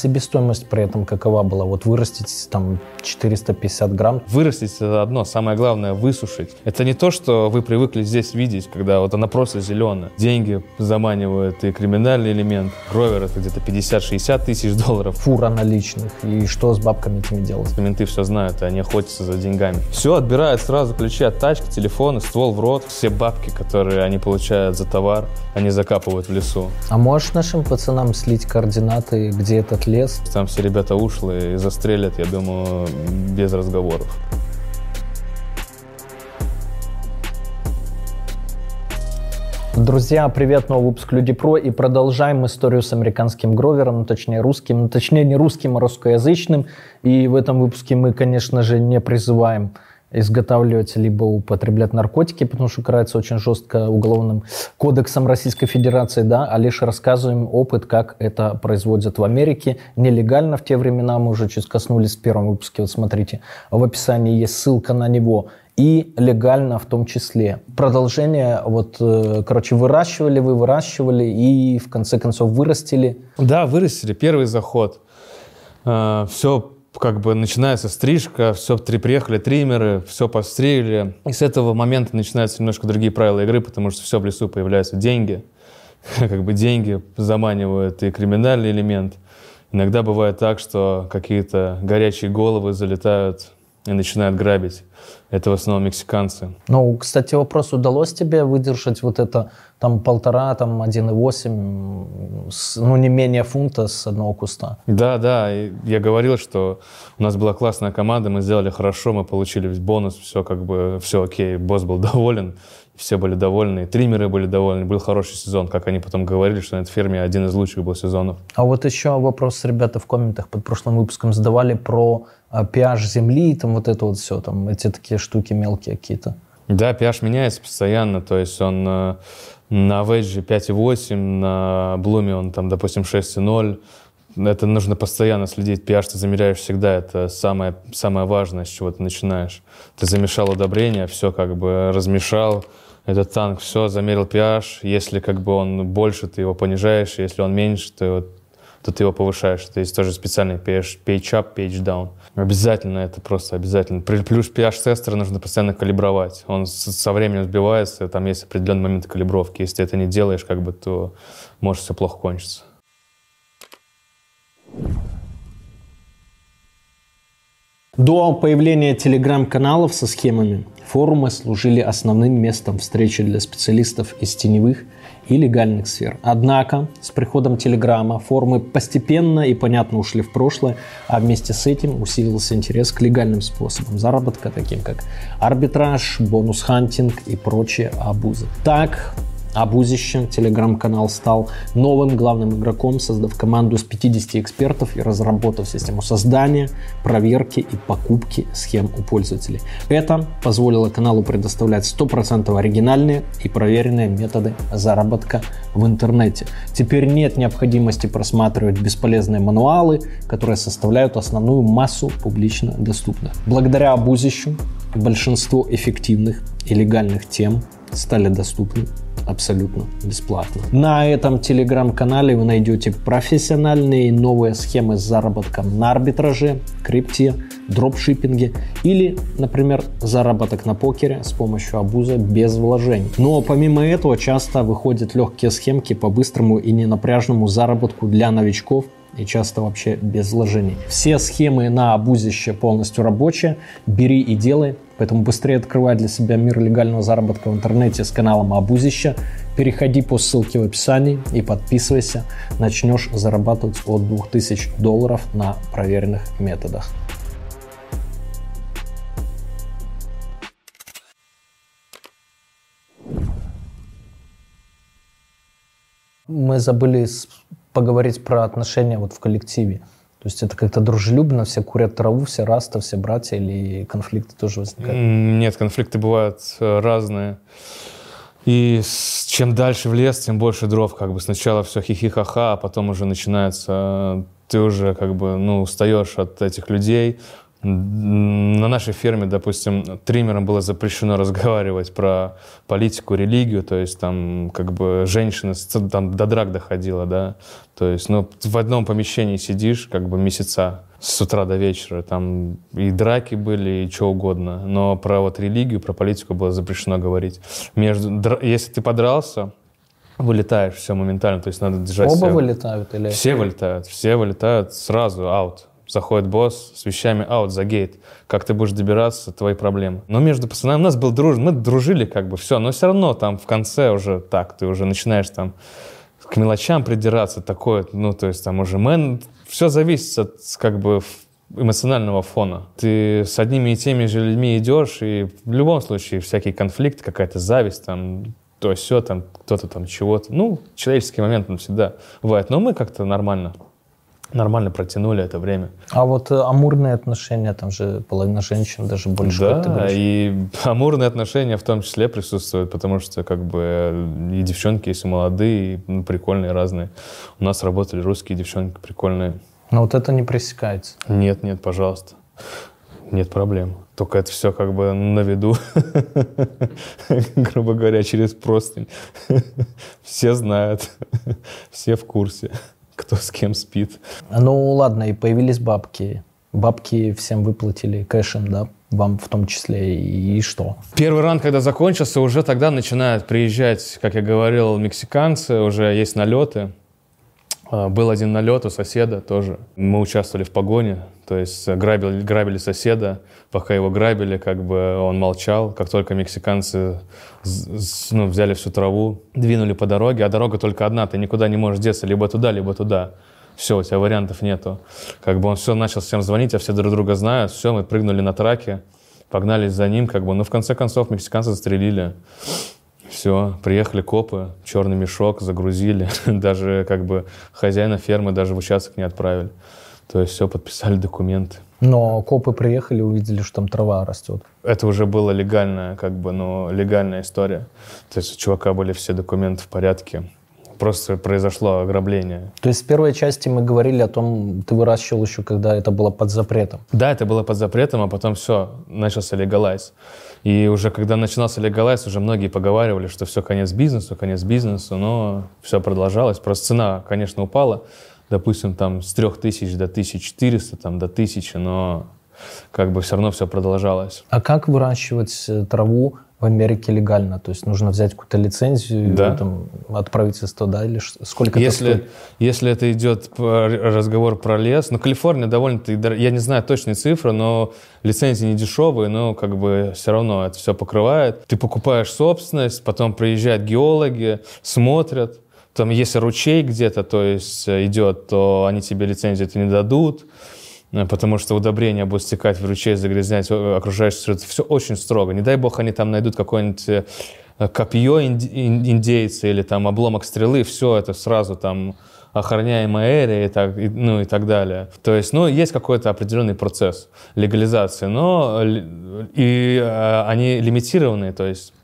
Себестоимость при этом какова была? Вот вырастить там 450 грамм? Вырастить это одно, самое главное высушить. Это не то, что вы привыкли здесь видеть, когда вот она просто зеленая. Деньги заманивают и криминальный элемент. Гровер это где-то 50-60 тысяч долларов. Фура наличных. И что с бабками этими делать? Менты все знают, и они охотятся за деньгами. Все отбирают сразу ключи от тачки, телефона, ствол в рот. Все бабки, которые они получают за товар, они закапывают в лесу. А можешь нашим пацанам слить координаты, где этот лес? Там все ребята ушлые и застрелят, я думаю, без разговоров. Друзья, привет, новый выпуск Люди Про, и продолжаем историю с американским гровером, ну, точнее русским, ну, точнее не русским, а русскоязычным. И в этом выпуске мы, конечно же, не призываем изготавливать либо употреблять наркотики, потому что карается очень жестко уголовным кодексом Российской Федерации, да, а лишь рассказываем опыт, как это производят в Америке. Нелегально в те времена, мы уже чуть коснулись в первом выпуске, вот смотрите, в описании есть ссылка на него и легально в том числе. Продолжение, вот, э, короче, выращивали вы, выращивали и в конце концов вырастили. Да, вырастили, первый заход. Э, Все как бы начинается стрижка, все, три, приехали триммеры, все постригли. И с этого момента начинаются немножко другие правила игры, потому что все в лесу появляются деньги. Как бы деньги заманивают и криминальный элемент. Иногда бывает так, что какие-то горячие головы залетают и начинают грабить. Это в основном мексиканцы. Ну, кстати, вопрос, удалось тебе выдержать вот это там полтора, там 1,8, ну, не менее фунта с одного куста? Да, да, я говорил, что у нас была классная команда, мы сделали хорошо, мы получили бонус, все как бы, все окей, босс был доволен, все были довольны, триммеры были довольны, был хороший сезон, как они потом говорили, что на этой ферме один из лучших был сезонов. А вот еще вопрос ребята в комментах под прошлым выпуском задавали про pH земли, там вот это вот все, там эти такие штуки мелкие какие-то. Да, pH меняется постоянно, то есть он э, на Ведже 5,8, на Блуме он там, допустим, 6,0. Это нужно постоянно следить. pH ты замеряешь всегда. Это самое, самое важное, с чего ты начинаешь. Ты замешал удобрение, все как бы размешал. Этот танк, все, замерил pH. Если как бы он больше, ты его понижаешь. Если он меньше, то, то ты его повышаешь. То есть тоже специальный pH, pH up, pH down. Обязательно, это просто обязательно. Плюс pH-тестер нужно постоянно калибровать. Он со временем сбивается, там есть определенный момент калибровки. Если ты это не делаешь, как бы, то может все плохо кончиться. До появления телеграм-каналов со схемами форумы служили основным местом встречи для специалистов из теневых и легальных сфер. Однако с приходом Телеграма форумы постепенно и понятно ушли в прошлое, а вместе с этим усилился интерес к легальным способам заработка, таким как арбитраж, бонус-хантинг и прочие абузы. Так, Абузище, телеграм-канал, стал новым главным игроком, создав команду из 50 экспертов и разработав систему создания, проверки и покупки схем у пользователей. Это позволило каналу предоставлять 100% оригинальные и проверенные методы заработка в интернете. Теперь нет необходимости просматривать бесполезные мануалы, которые составляют основную массу публично доступных. Благодаря Абузищу большинство эффективных и легальных тем стали доступны абсолютно бесплатно. На этом телеграм-канале вы найдете профессиональные новые схемы с заработком на арбитраже, крипте, дропшиппинге или, например, заработок на покере с помощью абуза без вложений. Но помимо этого часто выходят легкие схемки по быстрому и ненапряжному заработку для новичков и часто вообще без вложений. Все схемы на абузище полностью рабочие. Бери и делай. Поэтому быстрее открывай для себя мир легального заработка в интернете с каналом Абузища. Переходи по ссылке в описании и подписывайся. Начнешь зарабатывать от 2000 долларов на проверенных методах. Мы забыли поговорить про отношения вот в коллективе. То есть это как-то дружелюбно, все курят траву, все раста, все братья, или конфликты тоже возникают? Нет, конфликты бывают э, разные. И чем дальше в лес, тем больше дров. Как бы сначала все хихи-ха-ха, а потом уже начинается, ты уже как бы, ну, устаешь от этих людей, на нашей ферме, допустим, триммерам было запрещено разговаривать про политику, религию, то есть там как бы женщины там до драк доходило, да, то есть, ну, в одном помещении сидишь как бы месяца с утра до вечера, там и драки были, и что угодно, но про вот религию, про политику было запрещено говорить. Между, если ты подрался, вылетаешь все моментально, то есть надо держать Оба себя. вылетают или? Все вылетают, все вылетают сразу, аут. Заходит босс с вещами аут за гейт. Как ты будешь добираться, твои проблемы. Но между пацанами у нас был друж... мы дружили как бы, все. Но все равно там в конце уже так, ты уже начинаешь там к мелочам придираться, такое, ну, то есть там уже мэн... Все зависит от как бы эмоционального фона. Ты с одними и теми же людьми идешь, и в любом случае всякий конфликт, какая-то зависть, там, то все, там, кто-то там чего-то. Ну, человеческий момент он всегда бывает. Но мы как-то нормально нормально протянули это время. А вот э, амурные отношения, там же половина женщин, даже больше. Да, и амурные отношения в том числе присутствуют, потому что как бы э, и девчонки, если молодые, и, ну, прикольные, разные. У нас работали русские девчонки прикольные. Но вот это не пресекается? Нет, нет, пожалуйста. Нет проблем. Только это все как бы на виду, грубо говоря, через простынь. Все знают, все в курсе кто с кем спит. Ну ладно, и появились бабки. Бабки всем выплатили кэшем, да? Вам в том числе. И что? Первый ран, когда закончился, уже тогда начинают приезжать, как я говорил, мексиканцы, уже есть налеты. А, был один налет у соседа тоже. Мы участвовали в погоне, то есть грабили, грабили соседа. Пока его грабили, как бы он молчал. Как только мексиканцы ну, взяли всю траву, двинули по дороге, а дорога только одна, ты никуда не можешь деться, либо туда, либо туда. Все, у тебя вариантов нету. Как бы он все начал всем звонить, а все друг друга знают. Все, мы прыгнули на траке, погнались за ним, как бы. Но в конце концов мексиканцы застрелили. Все, приехали копы, черный мешок загрузили, даже как бы хозяина фермы даже в участок не отправили. То есть все, подписали документы. Но копы приехали, увидели, что там трава растет. Это уже была легальная, как бы, ну, легальная история. То есть у чувака были все документы в порядке просто произошло ограбление. То есть в первой части мы говорили о том, ты выращивал еще, когда это было под запретом. Да, это было под запретом, а потом все, начался легалайз. И уже когда начинался легалайз, уже многие поговаривали, что все, конец бизнесу, конец бизнесу, но все продолжалось. Просто цена, конечно, упала, допустим, там с 3000 до 1400, там, до 1000, но как бы все равно все продолжалось. А как выращивать э, траву в Америке легально? То есть нужно взять какую-то лицензию, да. там, от правительства, да, или сколько если, это стоит? Если это идет разговор про лес, ну, Калифорния довольно, я не знаю точные цифры, но лицензии не дешевые, но как бы все равно это все покрывает. Ты покупаешь собственность, потом приезжают геологи, смотрят, там, если ручей где-то, то есть э, идет, то они тебе лицензию это не дадут. Э, потому что удобрения будут стекать в ручей, загрязнять э, окружающую среду. Все очень строго. Не дай бог они там найдут какое-нибудь э, копье индейца или там обломок стрелы, все это сразу там охраняемая эрия и так, и, ну, и так далее. То есть, ну, есть какой-то определенный процесс легализации, но и, э, они лимитированные, то есть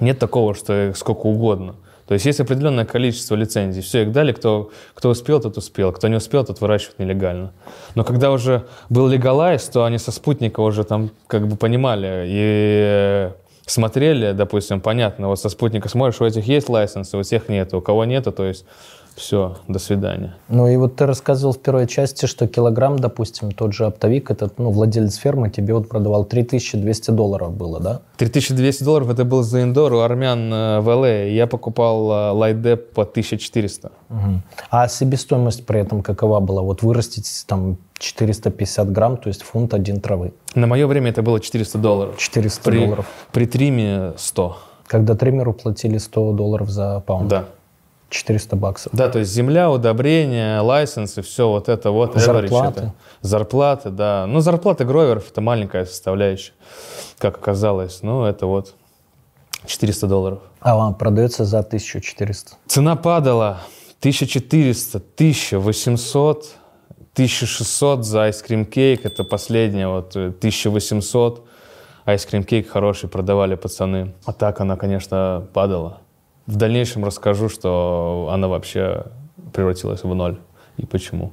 нет такого, что сколько угодно. То есть есть определенное количество лицензий. Все, их дали, кто, кто успел, тот успел. Кто не успел, тот выращивает нелегально. Но когда уже был легалайз, то они со спутника уже там как бы понимали и смотрели, допустим, понятно, вот со спутника смотришь, у этих есть лайсенсы, у тех нет, у кого нету, то есть все, до свидания. Ну и вот ты рассказывал в первой части, что килограмм, допустим, тот же оптовик, этот, ну, владелец фермы тебе вот продавал 3200 долларов было, да? 3200 долларов это был за индор у армян э, в ЛА. Я покупал лайдеп по 1400. Угу. А себестоимость при этом какова была? Вот вырастить там 450 грамм, то есть фунт один травы. На мое время это было 400 долларов. 400 при, долларов. При триме 100. Когда тримеру платили 100 долларов за паунд. Да. 400 баксов. Да, то есть земля, удобрения, лайсенсы, все вот это вот. Зарплаты. Это. Зарплаты, да. Ну, зарплаты гроверов – это маленькая составляющая, как оказалось. Ну, это вот 400 долларов. А вам продается за 1400? Цена падала 1400, 1800, 1600 за айскрим кейк. Это последняя, вот 1800. Айскрим кейк хороший продавали пацаны. А так она, конечно, падала. В дальнейшем расскажу, что она вообще превратилась в ноль и почему.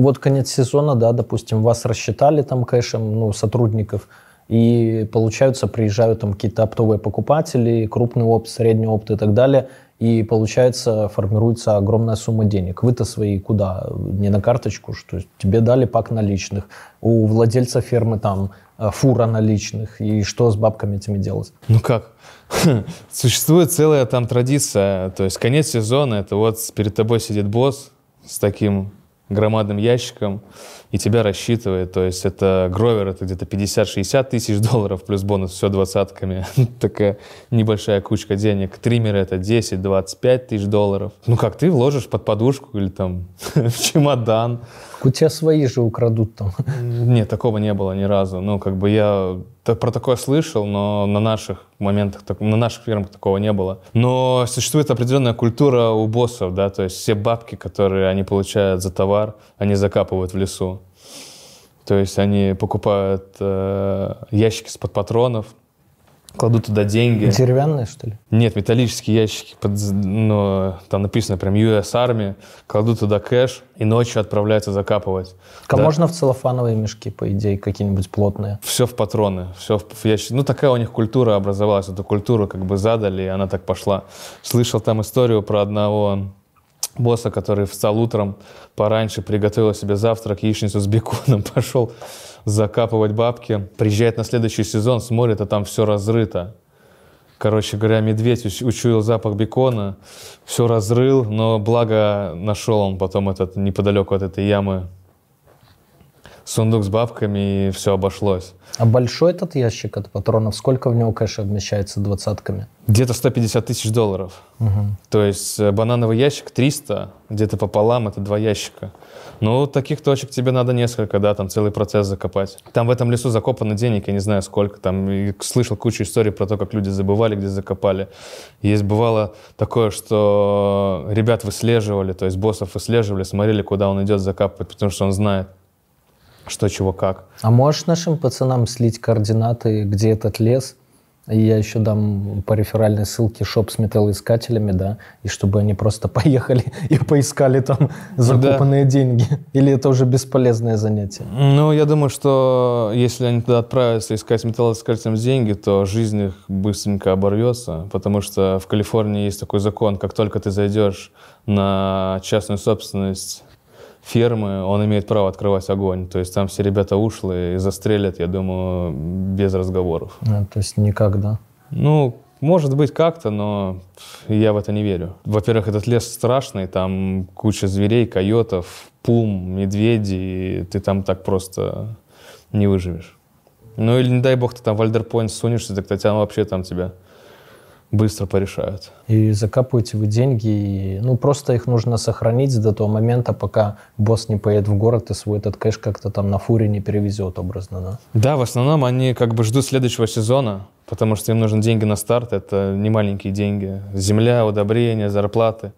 Вот конец сезона, да, допустим, вас рассчитали там кэшем, ну, сотрудников, и получаются, приезжают там какие-то оптовые покупатели, крупный опт, средний опт и так далее, и получается, формируется огромная сумма денег. Вы-то свои куда? Не на карточку, что тебе дали пак наличных, у владельца фермы там э, фура наличных, и что с бабками этими делать? Ну как? Существует целая там традиция, то есть конец сезона, это вот перед тобой сидит босс с таким громадным ящиком и тебя рассчитывает. То есть это Гровер, это где-то 50-60 тысяч долларов плюс бонус, все двадцатками. Такая небольшая кучка денег. Триммеры это 10-25 тысяч долларов. Ну как, ты вложишь под подушку или там в чемодан. У тебя свои же украдут там. Нет, такого не было ни разу. Ну, как бы я про такое слышал, но на наших моментах, на наших фирмах такого не было. Но существует определенная культура у боссов, да, то есть все бабки, которые они получают за товар, они закапывают в лесу. То есть они покупают э, ящики с под патронов, кладут туда деньги. Деревянные, что ли? Нет, металлические ящики, под, ну, там написано прям US Army, кладут туда кэш и ночью отправляются закапывать. А да. можно в целлофановые мешки, по идее, какие-нибудь плотные? Все в патроны, все в ящики. Ну, такая у них культура образовалась, эту культуру как бы задали, и она так пошла. Слышал там историю про одного босса, который встал утром пораньше, приготовил себе завтрак, яичницу с беконом, пошел закапывать бабки. Приезжает на следующий сезон, смотрит, а там все разрыто. Короче говоря, медведь учуял запах бекона, все разрыл, но благо нашел он потом этот неподалеку от этой ямы сундук с бабками, и все обошлось. А большой этот ящик от патронов, сколько в него кэша вмещается двадцатками? Где-то 150 тысяч долларов. Угу. То есть э, банановый ящик 300, где-то пополам это два ящика. Ну, таких точек тебе надо несколько, да, там целый процесс закопать. Там в этом лесу закопано денег, я не знаю сколько. Там и слышал кучу историй про то, как люди забывали, где закопали. Есть бывало такое, что ребят выслеживали, то есть боссов выслеживали, смотрели, куда он идет закапывать, потому что он знает, что, чего, как. А можешь нашим пацанам слить координаты, где этот лес? И я еще дам по реферальной ссылке шоп с металлоискателями, да, и чтобы они просто поехали и поискали там закупанные да. деньги. Или это уже бесполезное занятие? Ну, я думаю, что если они туда отправятся искать металлоискателям деньги, то жизнь их быстренько оборвется, потому что в Калифорнии есть такой закон, как только ты зайдешь на частную собственность фермы, он имеет право открывать огонь. То есть там все ребята ушлые и застрелят, я думаю, без разговоров. А, то есть никак, да? Ну, может быть как-то, но я в это не верю. Во-первых, этот лес страшный, там куча зверей, койотов, пум, медведей, и ты там так просто не выживешь. Ну или не дай бог ты там в Альдерпойнт сунешься, так тебя вообще там тебя быстро порешают. И закапываете вы деньги, и, ну, просто их нужно сохранить до того момента, пока босс не поедет в город и свой этот кэш как-то там на фуре не перевезет образно, да? Да, в основном они как бы ждут следующего сезона, потому что им нужны деньги на старт, это не маленькие деньги. Земля, удобрения, зарплаты.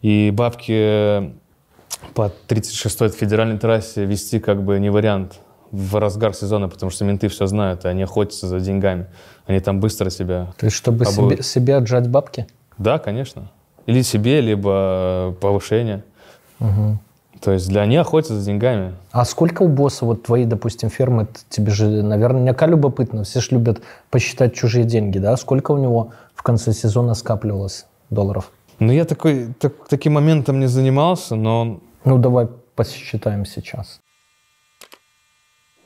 И бабки по 36-й федеральной трассе вести как бы не вариант в разгар сезона, потому что менты все знают, и они охотятся за деньгами. Они там быстро себя... То есть, чтобы себе, себе отжать бабки? Да, конечно. Или себе, либо повышение. Угу. То есть для них охотятся за деньгами. А сколько у босса, вот твои, допустим, фермы, тебе же, наверное, наверняка любопытно, все же любят посчитать чужие деньги, да? Сколько у него в конце сезона скапливалось долларов? Ну, я такой, так, таким моментом не занимался, но... Ну, давай посчитаем сейчас.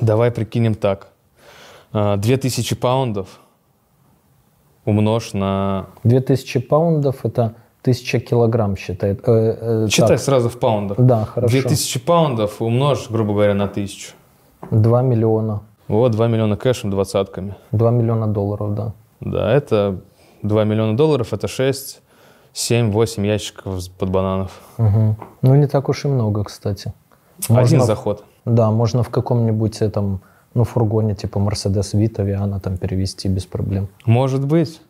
Давай прикинем так. 2000 а, паундов умножь на... 2000 паундов это 1000 килограмм считает. Э, э, Считай так. сразу в паундах. Да, хорошо. 2000 паундов умножь, грубо говоря, на 1000. 2 миллиона. Вот, 2 миллиона кэшем двадцатками. 2 миллиона долларов, да. Да, это 2 миллиона долларов, это 6, 7, 8 ящиков под бананов. Угу. Ну, не так уж и много, кстати. Можно Один заход. Да, можно в каком-нибудь этом, ну, фургоне типа Mercedes Vito, Виана там перевести без проблем. Может быть.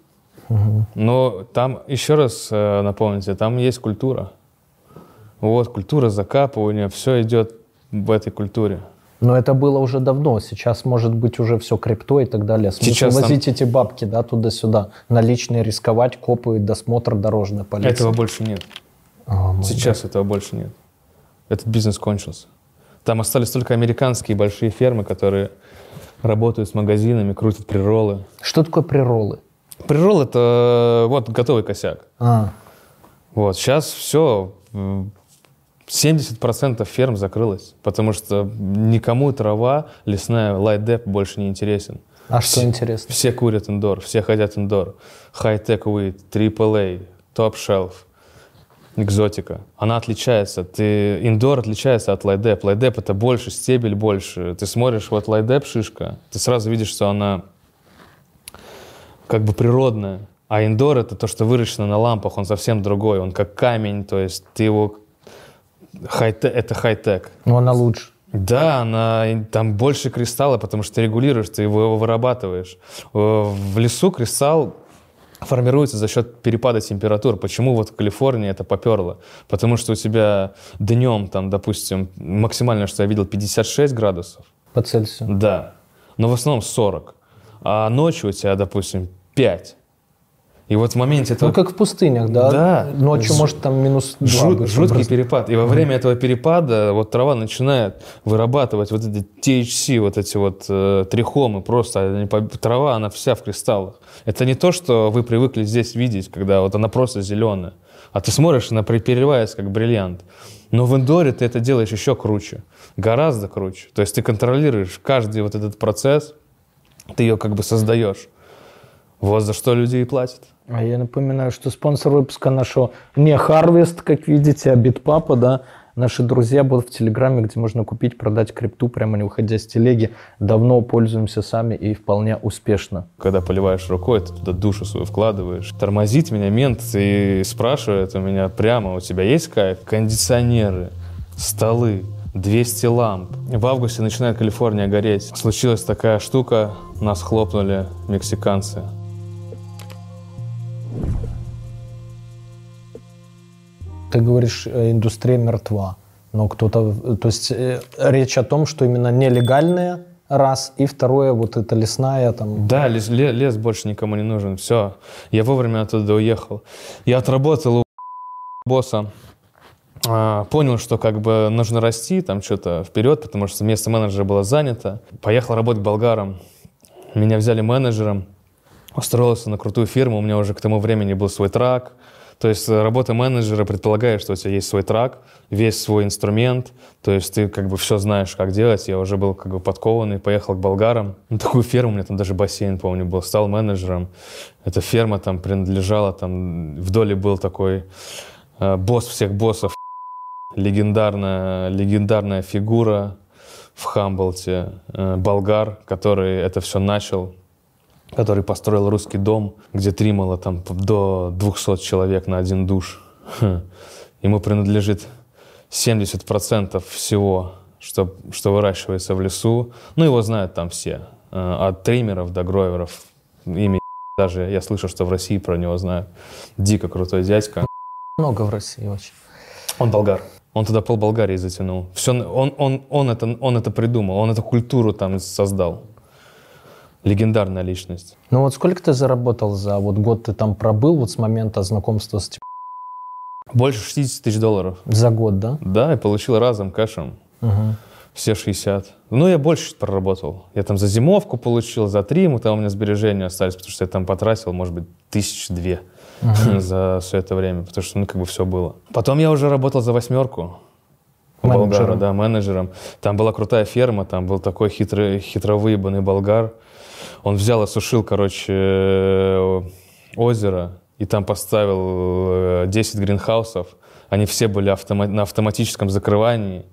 Угу. Но там, еще раз э, напомните, там есть культура. Вот, культура закапывания, все идет в этой культуре. Но это было уже давно. Сейчас, может быть, уже все крипто и так далее. Смысл Сейчас возить там... эти бабки, да, туда-сюда. Наличные рисковать, копы, досмотр дорожной полиции. Этого больше нет. О, Сейчас да. этого больше нет. Этот бизнес кончился. Там остались только американские большие фермы, которые работают с магазинами, крутят приролы. Что такое приролы? Прирол это вот готовый косяк. А. Вот сейчас все 70% ферм закрылось, потому что никому трава, лесная, лайтдеп больше не интересен. А что все, интересно? Все курят индор, все хотят индор. High-tech weed, AAA, top shelf экзотика. Она отличается. Ты индор отличается от лайдеп. Лайдеп это больше, стебель больше. Ты смотришь, вот лайдеп шишка, ты сразу видишь, что она как бы природная. А индор это то, что выращено на лампах, он совсем другой. Он как камень, то есть ты его хай-тек, это хай-тек. Но она лучше. Да, она, там больше кристалла, потому что ты регулируешь, ты его, его вырабатываешь. Э, В лесу кристалл формируется за счет перепада температур. Почему вот в Калифорнии это поперло? Потому что у тебя днем, там, допустим, максимально, что я видел, 56 градусов. По Цельсию. Да. Но в основном 40. А ночью у тебя, допустим, 5. И вот в моменте этого... Ну, как в пустынях, да? Да. Ночью, Ж- может, там минус 2 Жут- жуткий перепад. И во время этого перепада вот трава начинает вырабатывать вот эти THC, вот эти вот э, трихомы просто. Трава, она вся в кристаллах. Это не то, что вы привыкли здесь видеть, когда вот она просто зеленая. А ты смотришь, она переливается как бриллиант. Но в индоре ты это делаешь еще круче. Гораздо круче. То есть ты контролируешь каждый вот этот процесс, ты ее как бы создаешь. Вот за что люди и платят. А я напоминаю, что спонсор выпуска нашего не Harvest, как видите, а Bitpapa, да. Наши друзья будут в Телеграме, где можно купить, продать крипту, прямо не выходя с телеги. Давно пользуемся сами и вполне успешно. Когда поливаешь рукой, ты туда душу свою вкладываешь. Тормозит меня мент и спрашивает у меня прямо, у тебя есть кайф? Кондиционеры, столы, 200 ламп. В августе начинает Калифорния гореть. Случилась такая штука, нас хлопнули мексиканцы. Ты говоришь, э, индустрия мертва. Но кто-то... То есть э, речь о том, что именно нелегальные, раз, и второе, вот это лесная, там... Да, лес, ле- лес больше никому не нужен. Все, я вовремя оттуда уехал. Я отработал у босса. А, понял, что как бы нужно расти там что-то вперед, потому что место менеджера было занято. Поехал работать болгаром. Меня взяли менеджером. Устроился на крутую фирму. У меня уже к тому времени был свой трак. То есть э, работа менеджера предполагает, что у тебя есть свой трак, весь свой инструмент. То есть ты как бы все знаешь, как делать. Я уже был как бы подкованный, поехал к болгарам. На такую ферму, у меня там даже бассейн, помню, был. Стал менеджером. Эта ферма там принадлежала, там в доле был такой э, босс всех боссов, легендарная, легендарная фигура в Хамблте, э, болгар, который это все начал, который построил русский дом, где тримало там до 200 человек на один душ. Хм. Ему принадлежит 70% всего, что, что выращивается в лесу. Ну, его знают там все. Э, От триммеров до гроверов. Имя даже я слышал, что в России про него знают. Дико крутой дядька. Много в России очень. Он болгар. Он туда пол Болгарии затянул. Все, он, он, он, это, он это придумал, он эту культуру там создал. Легендарная личность. Ну вот сколько ты заработал за вот год ты там пробыл вот с момента знакомства с... тип- Больше 60 тысяч долларов. За год, да? Да, и получил разом кэшем. Угу. Все 60. Ну, я больше проработал. Я там за зимовку получил, за три, там у меня сбережения остались, потому что я там потратил, может быть, тысяч две за все это время, потому что, ну, как бы все было. Потом я уже работал за восьмерку. Болгара, да, менеджером. Там была крутая ферма, там был такой хитрый, хитро выебанный болгар. Он взял и сушил, короче, э, озеро, и там поставил э, 10 гринхаусов. Они все были автома- на автоматическом закрывании.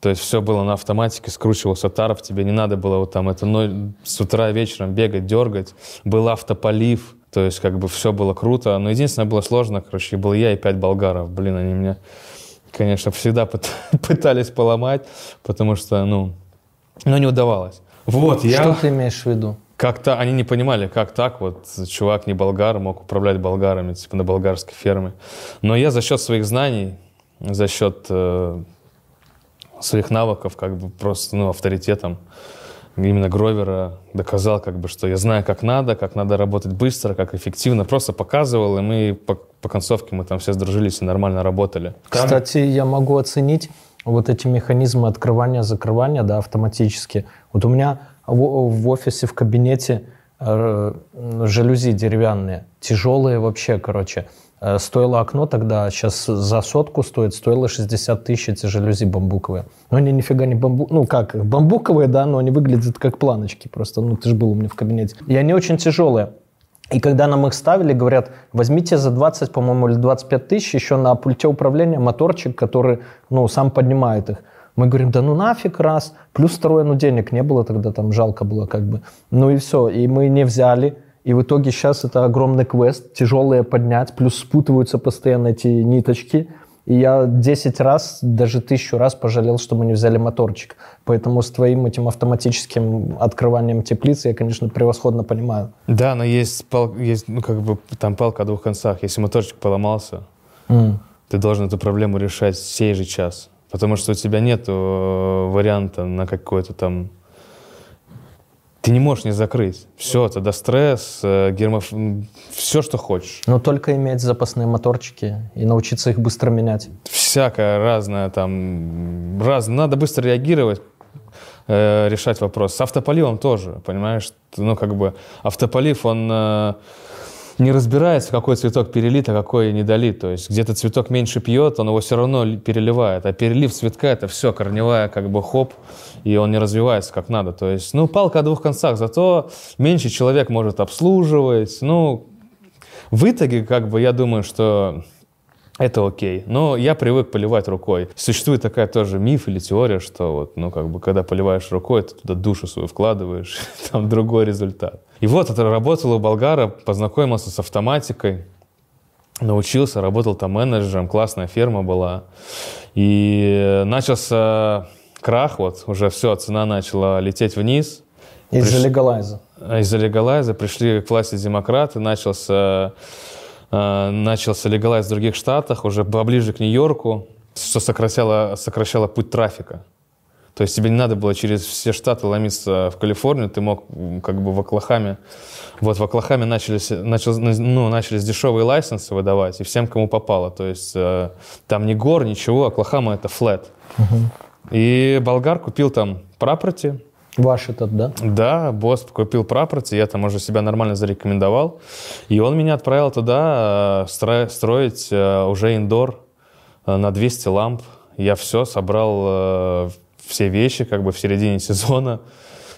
То есть все было на автоматике, скручивался таров, тебе не надо было вот там это но- с утра вечером бегать, дергать. Был автополив, то есть как бы все было круто. Но единственное было сложно, короче, был я и пять болгаров. Блин, они меня, конечно, всегда пыт- пытались поломать, потому что, ну, но не удавалось. Вот, я... Что ты имеешь в виду? Как-то они не понимали, как так вот чувак не болгар мог управлять болгарами, типа на болгарской ферме. Но я за счет своих знаний, за счет э, своих навыков, как бы просто, ну, авторитетом именно Гровера доказал, как бы, что я знаю, как надо, как надо работать быстро, как эффективно. Просто показывал, и мы по, по концовке мы там все сдружились и нормально работали. Кстати, я могу оценить вот эти механизмы открывания-закрывания, да, автоматически. Вот у меня в, в офисе, в кабинете э, жалюзи деревянные, тяжелые вообще, короче. Э, Стоило окно тогда, сейчас за сотку стоит, стоило 60 тысяч эти жалюзи бамбуковые. Но они нифига не бамбу... Ну как, бамбуковые, да, но они выглядят как планочки просто. Ну ты же был у меня в кабинете. И они очень тяжелые. И когда нам их ставили, говорят, возьмите за 20, по-моему, или 25 тысяч еще на пульте управления моторчик, который, ну, сам поднимает их. Мы говорим, да ну нафиг раз. Плюс второе, ну денег не было тогда, там жалко было как бы. Ну и все, и мы не взяли. И в итоге сейчас это огромный квест, тяжелые поднять, плюс спутываются постоянно эти ниточки. и я 10 раз, даже тысячу раз пожалел, что мы не взяли моторчик. Поэтому с твоим этим автоматическим открыванием теплицы я, конечно, превосходно понимаю. Да, но есть, пал, есть ну, как бы там палка о двух концах. Если моторчик поломался, mm. ты должен эту проблему решать сей же час. Потому что у тебя нет э, варианта на какой-то там ты не можешь не закрыть. Все, тогда стресс, э, гермоф... все, что хочешь. Но только иметь запасные моторчики и научиться их быстро менять. Всякое разное там. Раз... Надо быстро реагировать, э, решать вопрос. С автополивом тоже, понимаешь? Ну, как бы автополив, он... Не разбирается, какой цветок перелит, а какой не долит. То есть где-то цветок меньше пьет, он его все равно переливает. А перелив цветка — это все корневая как бы хоп, и он не развивается как надо. То есть, ну, палка о двух концах, зато меньше человек может обслуживать. Ну, в итоге, как бы, я думаю, что это окей. Но я привык поливать рукой. Существует такая тоже миф или теория, что вот, ну, как бы, когда поливаешь рукой, ты туда душу свою вкладываешь, там другой результат. И вот, работал у болгара, познакомился с автоматикой, научился, работал там менеджером, классная ферма была. И начался крах, вот, уже все, цена начала лететь вниз. Из-за Приш... легалайза. Из-за легалайза пришли к власти демократы, начался Э, начался легалайз в других штатах, уже поближе к Нью-Йорку, что сокращало, сокращало путь трафика. То есть тебе не надо было через все штаты ломиться в Калифорнию, ты мог как бы в Оклахаме. Вот в Оклахаме начались, начал, ну, начались дешевые лайсенсы выдавать, и всем, кому попало. То есть э, там не гор, ничего, Оклахама это флет. Угу. И болгар купил там прапорти, Ваш этот, да? Да, босс купил прапорти, я там уже себя нормально зарекомендовал. И он меня отправил туда э, строить э, уже индор э, на 200 ламп. Я все собрал, все вещи как бы в середине сезона.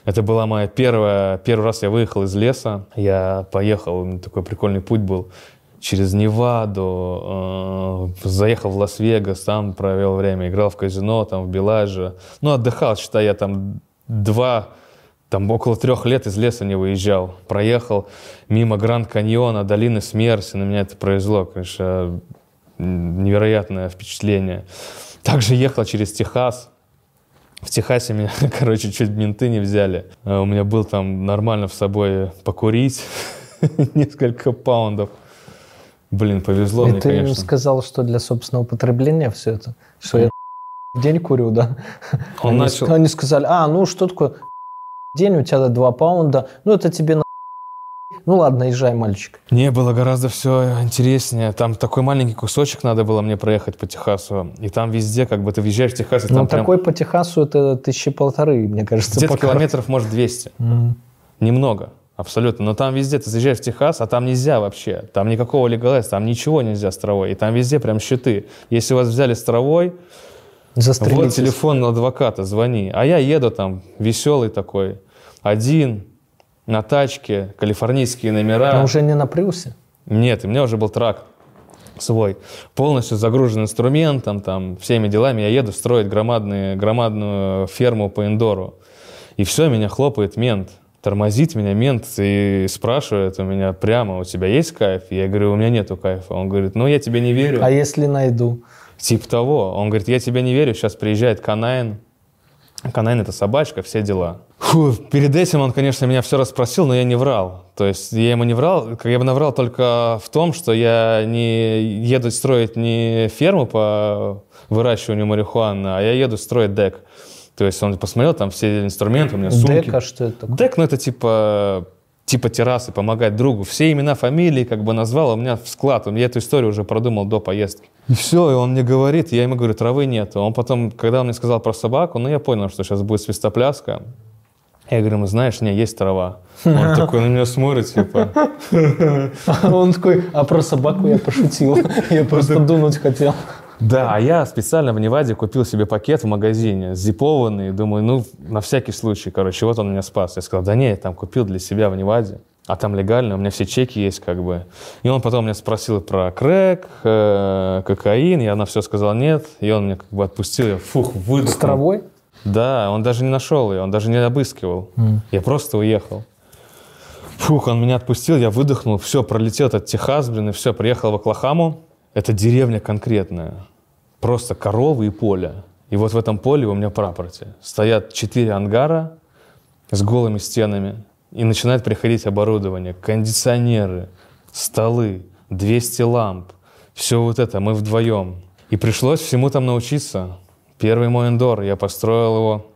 Это была моя первая, первый раз я выехал из леса. Я поехал, такой прикольный путь был через Неваду, э, заехал в Лас-Вегас, там провел время, играл в казино, там в Белаже. Ну, отдыхал, считай, я там два, там около трех лет из леса не выезжал. Проехал мимо Гранд-Каньона, долины смерти. На меня это произвело, конечно, невероятное впечатление. Также ехал через Техас. В Техасе меня, короче, чуть менты не взяли. А у меня был там нормально в собой покурить несколько паундов. Блин, повезло И мне, ты конечно. сказал, что для собственного потребления все это? Что я день курю, да. Он они, начал... они сказали, а, ну что такое день, у тебя 2 паунда, ну это тебе на ну ладно, езжай, мальчик. Не, было гораздо все интереснее. Там такой маленький кусочек надо было мне проехать по Техасу. И там везде, как бы ты въезжаешь в Техас, и ну, там Ну, такой по Техасу это тысячи полторы, мне кажется. Где-то километров, может, 200. Mm. Немного. Абсолютно. Но там везде ты заезжаешь в Техас, а там нельзя вообще. Там никакого легалайза, там ничего нельзя с травой. И там везде прям щиты. Если вас взяли с травой, вот телефон адвоката, звони. А я еду там, веселый такой, один, на тачке, калифорнийские номера. Но уже не на Приусе? Нет, у меня уже был трак свой, полностью загружен инструментом, там, всеми делами. Я еду строить громадные, громадную ферму по indoor у. И все, меня хлопает мент. Тормозит меня мент и спрашивает у меня прямо, у тебя есть кайф? Я говорю, у меня нету кайфа. Он говорит, ну я тебе не верю. А если найду? Типа того. Он говорит, я тебе не верю, сейчас приезжает canine. Canine — это собачка, все дела. Фу, перед этим он, конечно, меня все расспросил, но я не врал. То есть я ему не врал, я бы наврал только в том, что я не еду строить не ферму по выращиванию марихуаны, а я еду строить deck. То есть он посмотрел, там все инструменты, у меня сумки. Дек, а что это такое? Дек, ну это типа типа террасы, помогать другу. Все имена, фамилии как бы назвал, а у меня в склад. Я эту историю уже продумал до поездки. И все, и он мне говорит, я ему говорю, травы нет. Он потом, когда он мне сказал про собаку, ну я понял, что сейчас будет свистопляска. Я говорю, ну знаешь, не, есть трава. Он такой на меня смотрит, типа. Он такой, а про собаку я пошутил. Я просто дунуть хотел. Да, а я специально в Неваде купил себе пакет в магазине, зипованный, думаю, ну, на всякий случай, короче, вот он меня спас. Я сказал, да не, я там купил для себя в Неваде, а там легально, у меня все чеки есть, как бы. И он потом меня спросил про крэк, э, кокаин, я на все сказал нет, и он меня как бы отпустил, я фух, выдохнул. С травой? Да, он даже не нашел ее, он даже не обыскивал. Mm. Я просто уехал. Фух, он меня отпустил, я выдохнул, все, пролетел этот Техас, блин, и все, приехал в Оклахаму. Это деревня конкретная. просто коровы и поле. И вот в этом поле у меня прапорти. Стоят четыре ангара с голыми стенами, и начинает приходить оборудование, кондиционеры, столы, 200 ламп, все вот это, мы вдвоем. И пришлось всему там научиться. Первый мой эндор, я построил его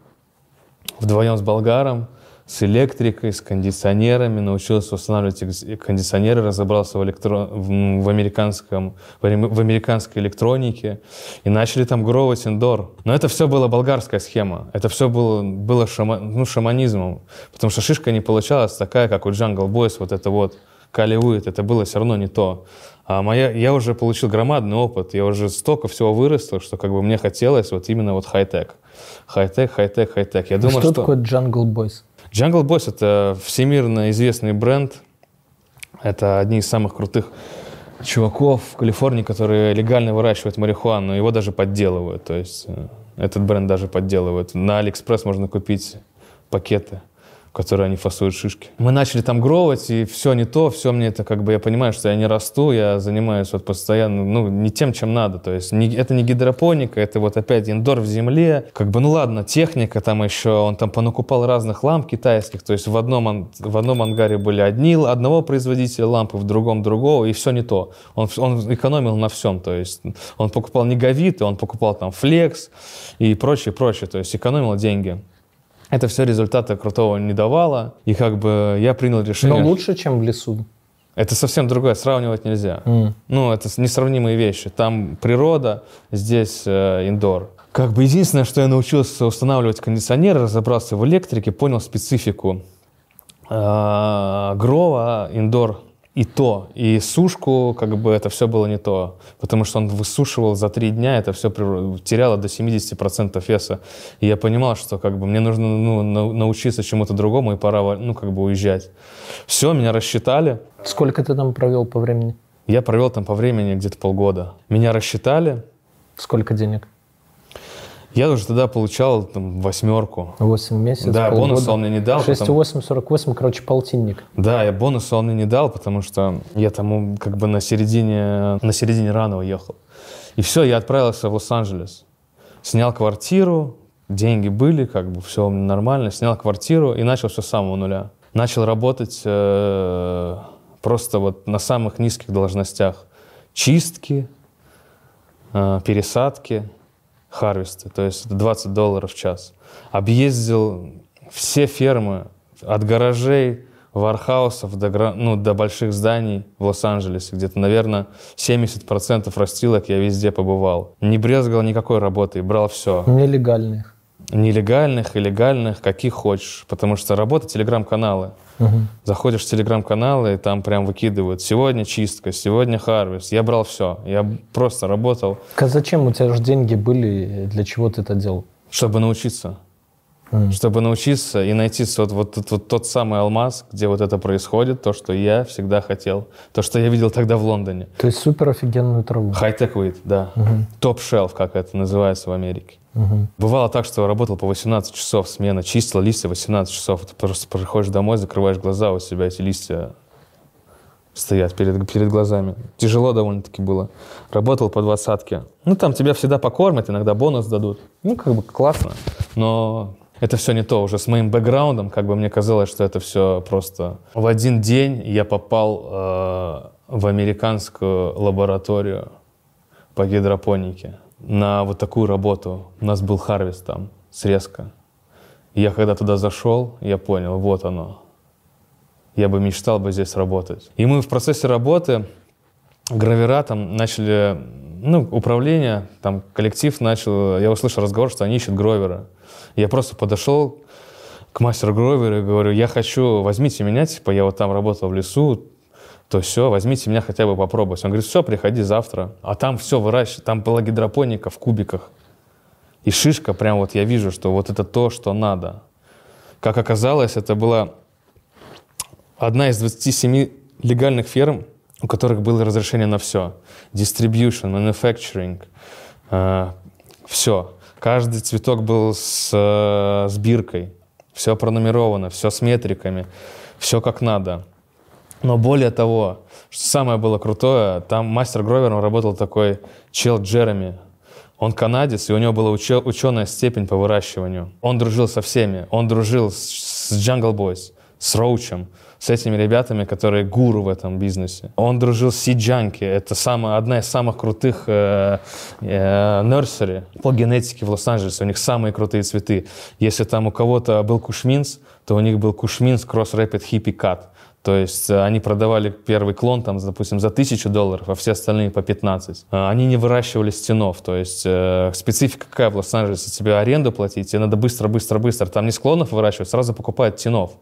вдвоем с болгаром, с электрикой, с кондиционерами, научился устанавливать кондиционеры, разобрался в, электро... в, американском, в американской электронике и начали там гровать индор. Но это все была болгарская схема, это все было, было шама... ну, шаманизмом, потому что шишка не получалась такая, как у Jungle Boys, вот это вот Калиует, это было все равно не то. А моя, я уже получил громадный опыт, я уже столько всего вырастил, что как бы мне хотелось вот именно вот хай-тек. Хай-тек, хай-тек, хай-тек. Я а думаю, что, что такое Jungle Boys? Jungle Boys — это всемирно известный бренд. Это одни из самых крутых чуваков в Калифорнии, которые легально выращивают марихуану, его даже подделывают. То есть э, этот бренд даже подделывают. На Алиэкспресс можно купить пакеты в которые они фасуют шишки. Мы начали там гровать, и все не то, все мне это как бы, я понимаю, что я не расту, я занимаюсь вот постоянно, ну, не тем, чем надо. То есть не, это не гидропоника, это вот опять indoor в земле. Как бы, ну ладно, техника там еще, он там понакупал разных ламп китайских, то есть в одном, в одном ангаре были одни, одного производителя лампы, в другом другого, и все не то. Он, он экономил на всем, то есть он покупал не гавиты, он покупал там флекс и прочее, прочее, то есть экономил деньги. Это все результата крутого не давало. И как бы я принял решение... Но лучше, чем в лесу. Это совсем другое, сравнивать нельзя. Mm. Ну, это несравнимые вещи. Там природа, здесь э, индор. Как бы единственное, что я научился устанавливать кондиционер, разобрался в электрике, понял специфику э, грова, индор и то, и сушку, как бы это все было не то. Потому что он высушивал за три дня, это все теряло до 70% веса. И я понимал, что как бы мне нужно ну, научиться чему-то другому, и пора ну, как бы уезжать. Все, меня рассчитали. Сколько ты там провел по времени? Я провел там по времени где-то полгода. Меня рассчитали. Сколько денег? Я уже тогда получал там, восьмерку. Восемь месяцев, Да, полгода. бонуса он мне не дал. 6,8, 48, короче, полтинник. Да, я бонуса он мне не дал, потому что я там как бы на середине, на середине рано уехал. И все, я отправился в Лос-Анджелес. Снял квартиру, деньги были, как бы все нормально. Снял квартиру и начал все с самого нуля. Начал работать э, просто вот на самых низких должностях. Чистки, э, пересадки, харвесты, то есть это 20 долларов в час. Объездил все фермы от гаражей, warehouse ов до, ну, до больших зданий в Лос-Анджелесе. Где-то, наверное, 70% растилок я везде побывал. Не брезгал никакой работы, брал все. Нелегальных. Нелегальных и легальных, каких хочешь. Потому что работа телеграм-каналы. Угу. Заходишь в телеграм-каналы, и там прям выкидывают. Сегодня чистка, сегодня harvest. Я брал все. Я просто работал. А зачем у тебя же деньги были? Для чего ты это делал? Чтобы научиться. Mm. Чтобы научиться и найти вот, вот, вот, вот тот самый алмаз, где вот это происходит, то, что я всегда хотел, то, что я видел тогда в Лондоне. То есть супер офигенную траву. Хай-тек вид, да. Mm-hmm. Топ-шелф, как это называется в Америке. Угу. Бывало так, что работал по 18 часов смена, чистил листья 18 часов. Ты просто приходишь домой, закрываешь глаза, у себя эти листья стоят перед, перед глазами. Тяжело довольно-таки было. Работал по двадцатке. Ну, там тебя всегда покормят, иногда бонус дадут. Ну, как бы классно. Но это все не то. Уже с моим бэкграундом, как бы мне казалось, что это все просто... В один день я попал э, в американскую лабораторию по гидропонике на вот такую работу. У нас был harvest там, срезка. Я когда туда зашел, я понял, вот оно. Я бы мечтал бы здесь работать. И мы в процессе работы гравера там начали, ну, управление, там коллектив начал, я услышал разговор, что они ищут гровера. Я просто подошел к мастеру гровера и говорю, я хочу, возьмите меня, типа, я вот там работал в лесу, то все, возьмите меня хотя бы попробовать. Он говорит, все, приходи завтра. А там все выращивает, там была гидропоника в кубиках. И шишка, прям вот я вижу, что вот это то, что надо. Как оказалось, это была одна из 27 легальных ферм, у которых было разрешение на все. Distribution, manufacturing, э, все. Каждый цветок был с, э, с биркой. Все пронумеровано, все с метриками, все как надо. Но более того, что самое было крутое, там мастер Гровер, он работал такой чел Джереми. Он канадец, и у него была ученая степень по выращиванию. Он дружил со всеми. Он дружил с, с Jungle Boys, с Роучем, с этими ребятами, которые гуру в этом бизнесе. Он дружил с Сиджанки. Это самая, одна из самых крутых э, э, нерсери по генетике в Лос-Анджелесе. У них самые крутые цветы. Если там у кого-то был кушминс, то у них был кушминс Cross Rapid Hippie Cut. То есть э, они продавали первый клон, там, допустим, за тысячу долларов, а все остальные по 15. Э, Они не выращивали стенов. То есть э, специфика какая в Лос-Анджелесе? Тебе аренду платить, тебе надо быстро, быстро, быстро. Там не склонов выращивать, сразу покупают тинов.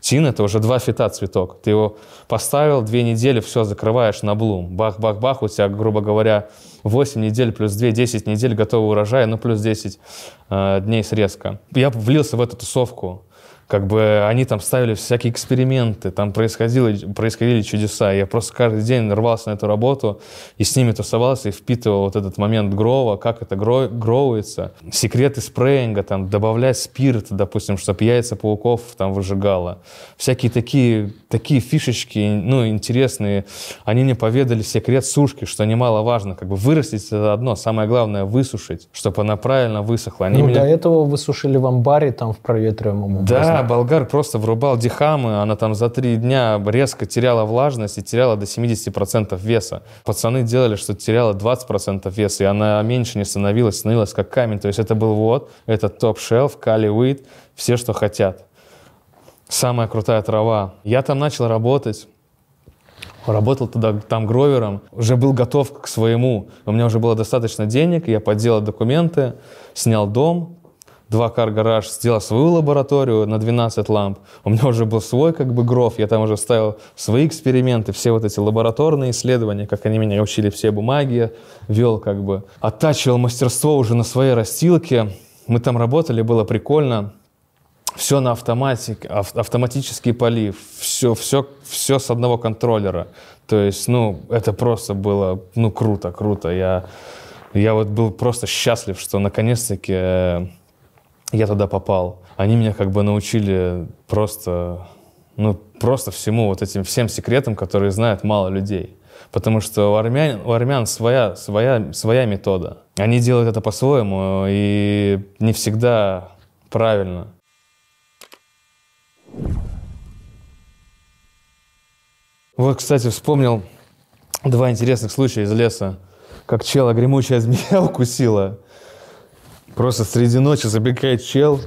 Тин — это уже два фита цветок. Ты его поставил, две недели, все, закрываешь на блум. Бах-бах-бах, у тебя, грубо говоря, 8 недель плюс 2, 10 недель готового урожая, ну плюс 10 э, дней срезка. Я влился в эту тусовку как бы они там ставили всякие эксперименты, там происходили, происходили чудеса. Я просто каждый день рвался на эту работу и с ними тусовался и впитывал вот этот момент грова, как это гро, гроуется. Секреты спреинга, там, добавлять спирт, допустим, чтобы яйца пауков там выжигало. Всякие такие, такие фишечки, ну, интересные. Они мне поведали секрет сушки, что немаловажно. Как бы вырастить это одно, самое главное высушить, чтобы она правильно высохла. Они ну, меня- до этого вы сушили в амбаре там в проветриваемом да, болгар просто врубал дихамы, она там за три дня резко теряла влажность и теряла до 70% веса. Пацаны делали, что теряла 20% веса, и она меньше не становилась, становилась как камень. То есть это был вот, это топ-шелф, кали уит, все, что хотят. Самая крутая трава. Я там начал работать, Работал туда, там гровером, уже был готов к своему. У меня уже было достаточно денег, я подделал документы, снял дом, два кар-гараж, сделал свою лабораторию на 12 ламп. У меня уже был свой как бы гров, я там уже ставил свои эксперименты, все вот эти лабораторные исследования, как они меня учили, все бумаги вел как бы. Оттачивал мастерство уже на своей растилке. Мы там работали, было прикольно. Все на автомате, ав- автоматический полив, все, все, все с одного контроллера. То есть, ну, это просто было, ну, круто, круто. Я, я вот был просто счастлив, что наконец-таки э, я туда попал. Они меня как бы научили просто, ну, просто всему вот этим всем секретам, которые знают мало людей. Потому что у армян, у армян своя, своя, своя метода. Они делают это по-своему и не всегда правильно. Вот, кстати, вспомнил два интересных случая из леса. Как чела гремучая змея укусила. Просто среди ночи забегает чел,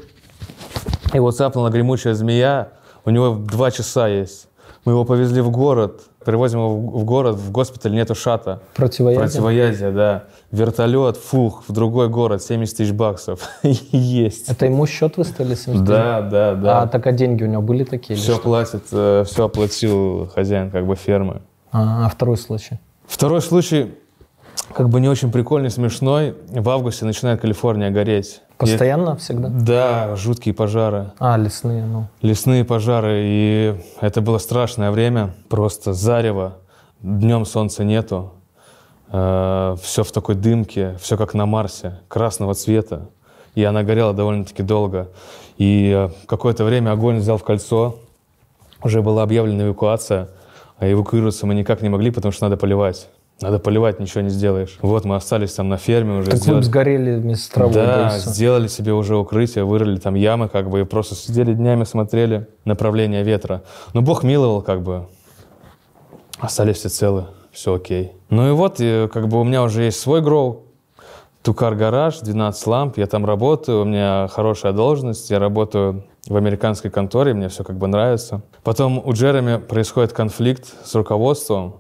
его цапнула гремучая змея, у него два часа есть. Мы его повезли в город, привозим его в город, в госпиталь нету шата. Противоядие? Противоядие, да. Вертолет, фух, в другой город, 70 тысяч баксов. Есть. Это ему счет выставили 70 Да, да, да. А так а деньги у него были такие? все платит, все оплатил хозяин как бы фермы. А, а второй случай? Второй случай, как бы не очень прикольный, смешной. В августе начинает Калифорния гореть. Постоянно всегда? И- да, жуткие пожары. А, лесные, ну. Лесные пожары, и это было страшное время. Просто зарево, днем солнца нету. все в такой дымке, все как на Марсе, красного цвета. И она горела довольно-таки долго. И э, какое-то время огонь взял в кольцо. Уже была объявлена эвакуация, а эвакуироваться мы никак не могли, потому что надо поливать. Надо поливать, ничего не сделаешь. Вот мы остались там на ферме уже. Вы сделали- бы сгорели вместе с травой. да, сделали себе уже укрытие, вырыли там ямы, как бы, и просто сидели днями, смотрели направление ветра. Но Бог миловал, как бы, остались все целы, все окей. Ну и вот, и, как бы, у меня уже есть свой гроу, Тукар гараж, 12 ламп, я там работаю, у меня хорошая должность, я работаю в американской конторе, мне все как бы нравится. Потом у Джереми происходит конфликт с руководством,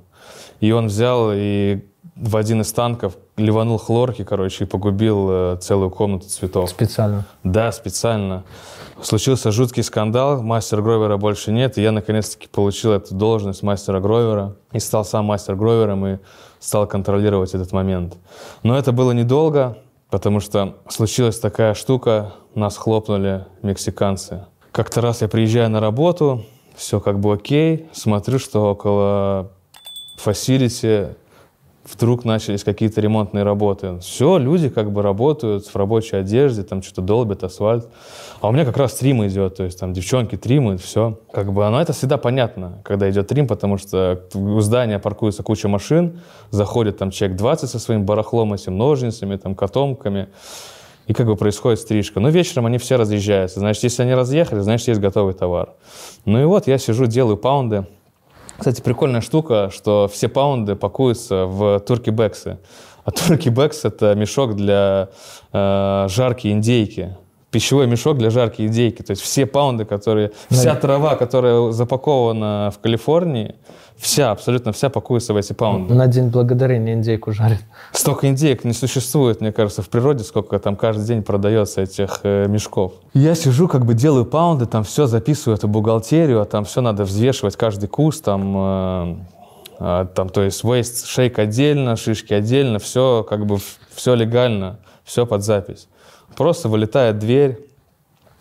и он взял и в один из танков ливанул хлорки, короче, и погубил э, целую комнату цветов. Специально. Да, специально. Случился жуткий скандал, мастер Гровера больше нет, и я наконец-таки получил эту должность мастера Гровера и стал сам мастер Гровером и стал контролировать этот момент. Но это было недолго, потому что случилась такая штука, нас хлопнули мексиканцы. Как-то раз я приезжаю на работу, все как бы окей, смотрю, что около фасилити вдруг начались какие-то ремонтные работы. Все, люди как бы работают в рабочей одежде, там что-то долбят, асфальт. А у меня как раз трим идет, то есть там девчонки тримают, все. Как бы, оно это всегда понятно, когда идет трим, потому что у здания паркуется куча машин, заходит там человек 20 со своим барахлом, этим ножницами, там, котомками и как бы происходит стрижка. Но вечером они все разъезжаются. Значит, если они разъехали, значит, есть готовый товар. Ну и вот я сижу, делаю паунды. Кстати, прикольная штука, что все паунды пакуются в турки-бексы. А турки-бекс – это мешок для э, жарки индейки пищевой мешок для жарки индейки. То есть все паунды, которые... Вся трава, которая запакована в Калифорнии, вся, абсолютно вся пакуется в эти паунды. На День Благодарения индейку жарят. Столько индейок не существует, мне кажется, в природе, сколько там каждый день продается этих э, мешков. Я сижу, как бы делаю паунды, там все записываю эту бухгалтерию, а там все надо взвешивать, каждый куст, там... Э, э, там, то есть waist, шейк отдельно, шишки отдельно, все как бы все легально, все под запись. Просто вылетает дверь,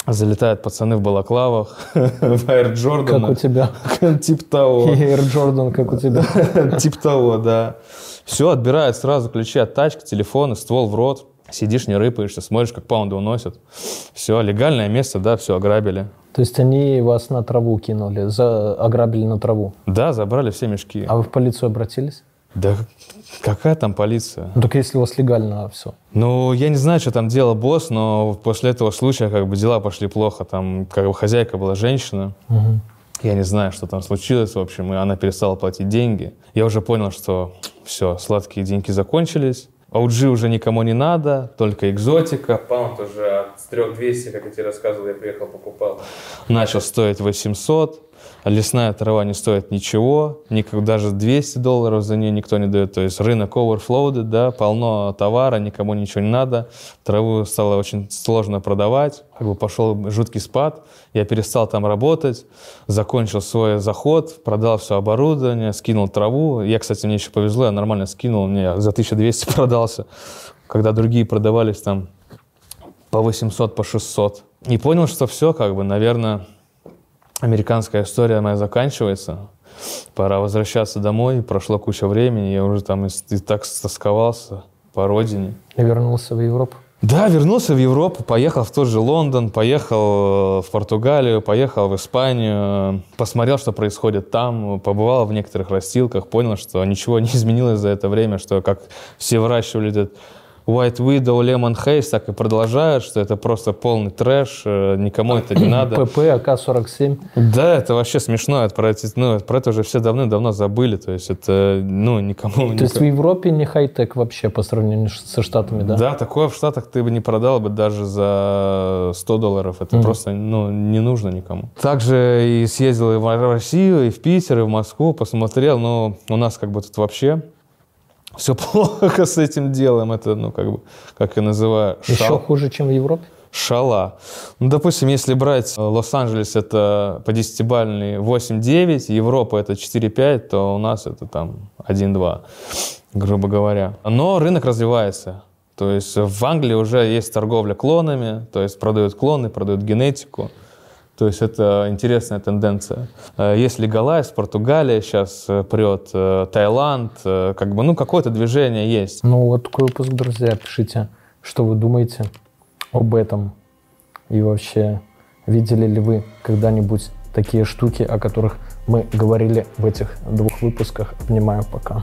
залетают пацаны в балаклавах, в Air Jordan. Как у тебя. Тип того. Air Jordan, как у тебя. Тип того, да. Все, отбирают сразу ключи от тачки, телефона, ствол в рот. Сидишь, не рыпаешься, смотришь, как паунды уносят. Все, легальное место, да, все, ограбили. То есть они вас на траву кинули, за... ограбили на траву? Да, забрали все мешки. А вы в полицию обратились? Да какая там полиция? Ну, только если у вас легально все. Ну, я не знаю, что там делал босс, но после этого случая как бы дела пошли плохо. Там как бы хозяйка была женщина. Угу. Я не знаю, что там случилось, в общем, и она перестала платить деньги. Я уже понял, что все, сладкие деньги закончились. OG уже никому не надо, только экзотика. Паунд уже от 3200, как я тебе рассказывал, я приехал, покупал. Начал стоить 800 лесная трава не стоит ничего, никак, даже 200 долларов за нее никто не дает. То есть рынок overflowed, да, полно товара, никому ничего не надо. Траву стало очень сложно продавать, как бы пошел жуткий спад. Я перестал там работать, закончил свой заход, продал все оборудование, скинул траву. Я, кстати, мне еще повезло, я нормально скинул, мне за 1200 продался, когда другие продавались там по 800, по 600. И понял, что все, как бы, наверное, американская история моя заканчивается. Пора возвращаться домой. Прошло куча времени, я уже там и, и так стосковался по родине. И вернулся в Европу? Да, вернулся в Европу, поехал в тот же Лондон, поехал в Португалию, поехал в Испанию, посмотрел, что происходит там, побывал в некоторых растилках, понял, что ничего не изменилось за это время, что как все выращивали этот White Widow, Lemon Haze так и продолжают, что это просто полный трэш, э, никому это не надо. ПП, АК-47. Да, это вообще смешно, это про, ну, про это уже все давно-давно забыли, то есть это, ну, никому... То никому... есть в Европе не хай-тек вообще по сравнению со Штатами, да? Да, такое в Штатах ты бы не продал бы даже за 100 долларов, это mm просто, ну, не нужно никому. Также и съездил и в Россию, и в Питер, и в Москву, посмотрел, но у нас как бы тут вообще все плохо с этим делом. Это, ну, как бы, как я называю, шал. Еще хуже, чем в Европе? Шала. Ну, допустим, если брать э, Лос-Анджелес, это по десятибальной 8-9, Европа это 4-5, то у нас это там 1-2, грубо говоря. Но рынок развивается. То есть в Англии уже есть торговля клонами, то есть продают клоны, продают генетику. То есть это интересная тенденция. Э, есть легалайз, Португалия сейчас э, прет, э, Таиланд, как бы, ну, какое-то движение есть. Ну, вот такой выпуск, друзья, пишите, что вы думаете об этом. И вообще, видели ли вы когда-нибудь такие штуки, о которых мы говорили в этих двух выпусках. Обнимаю, пока.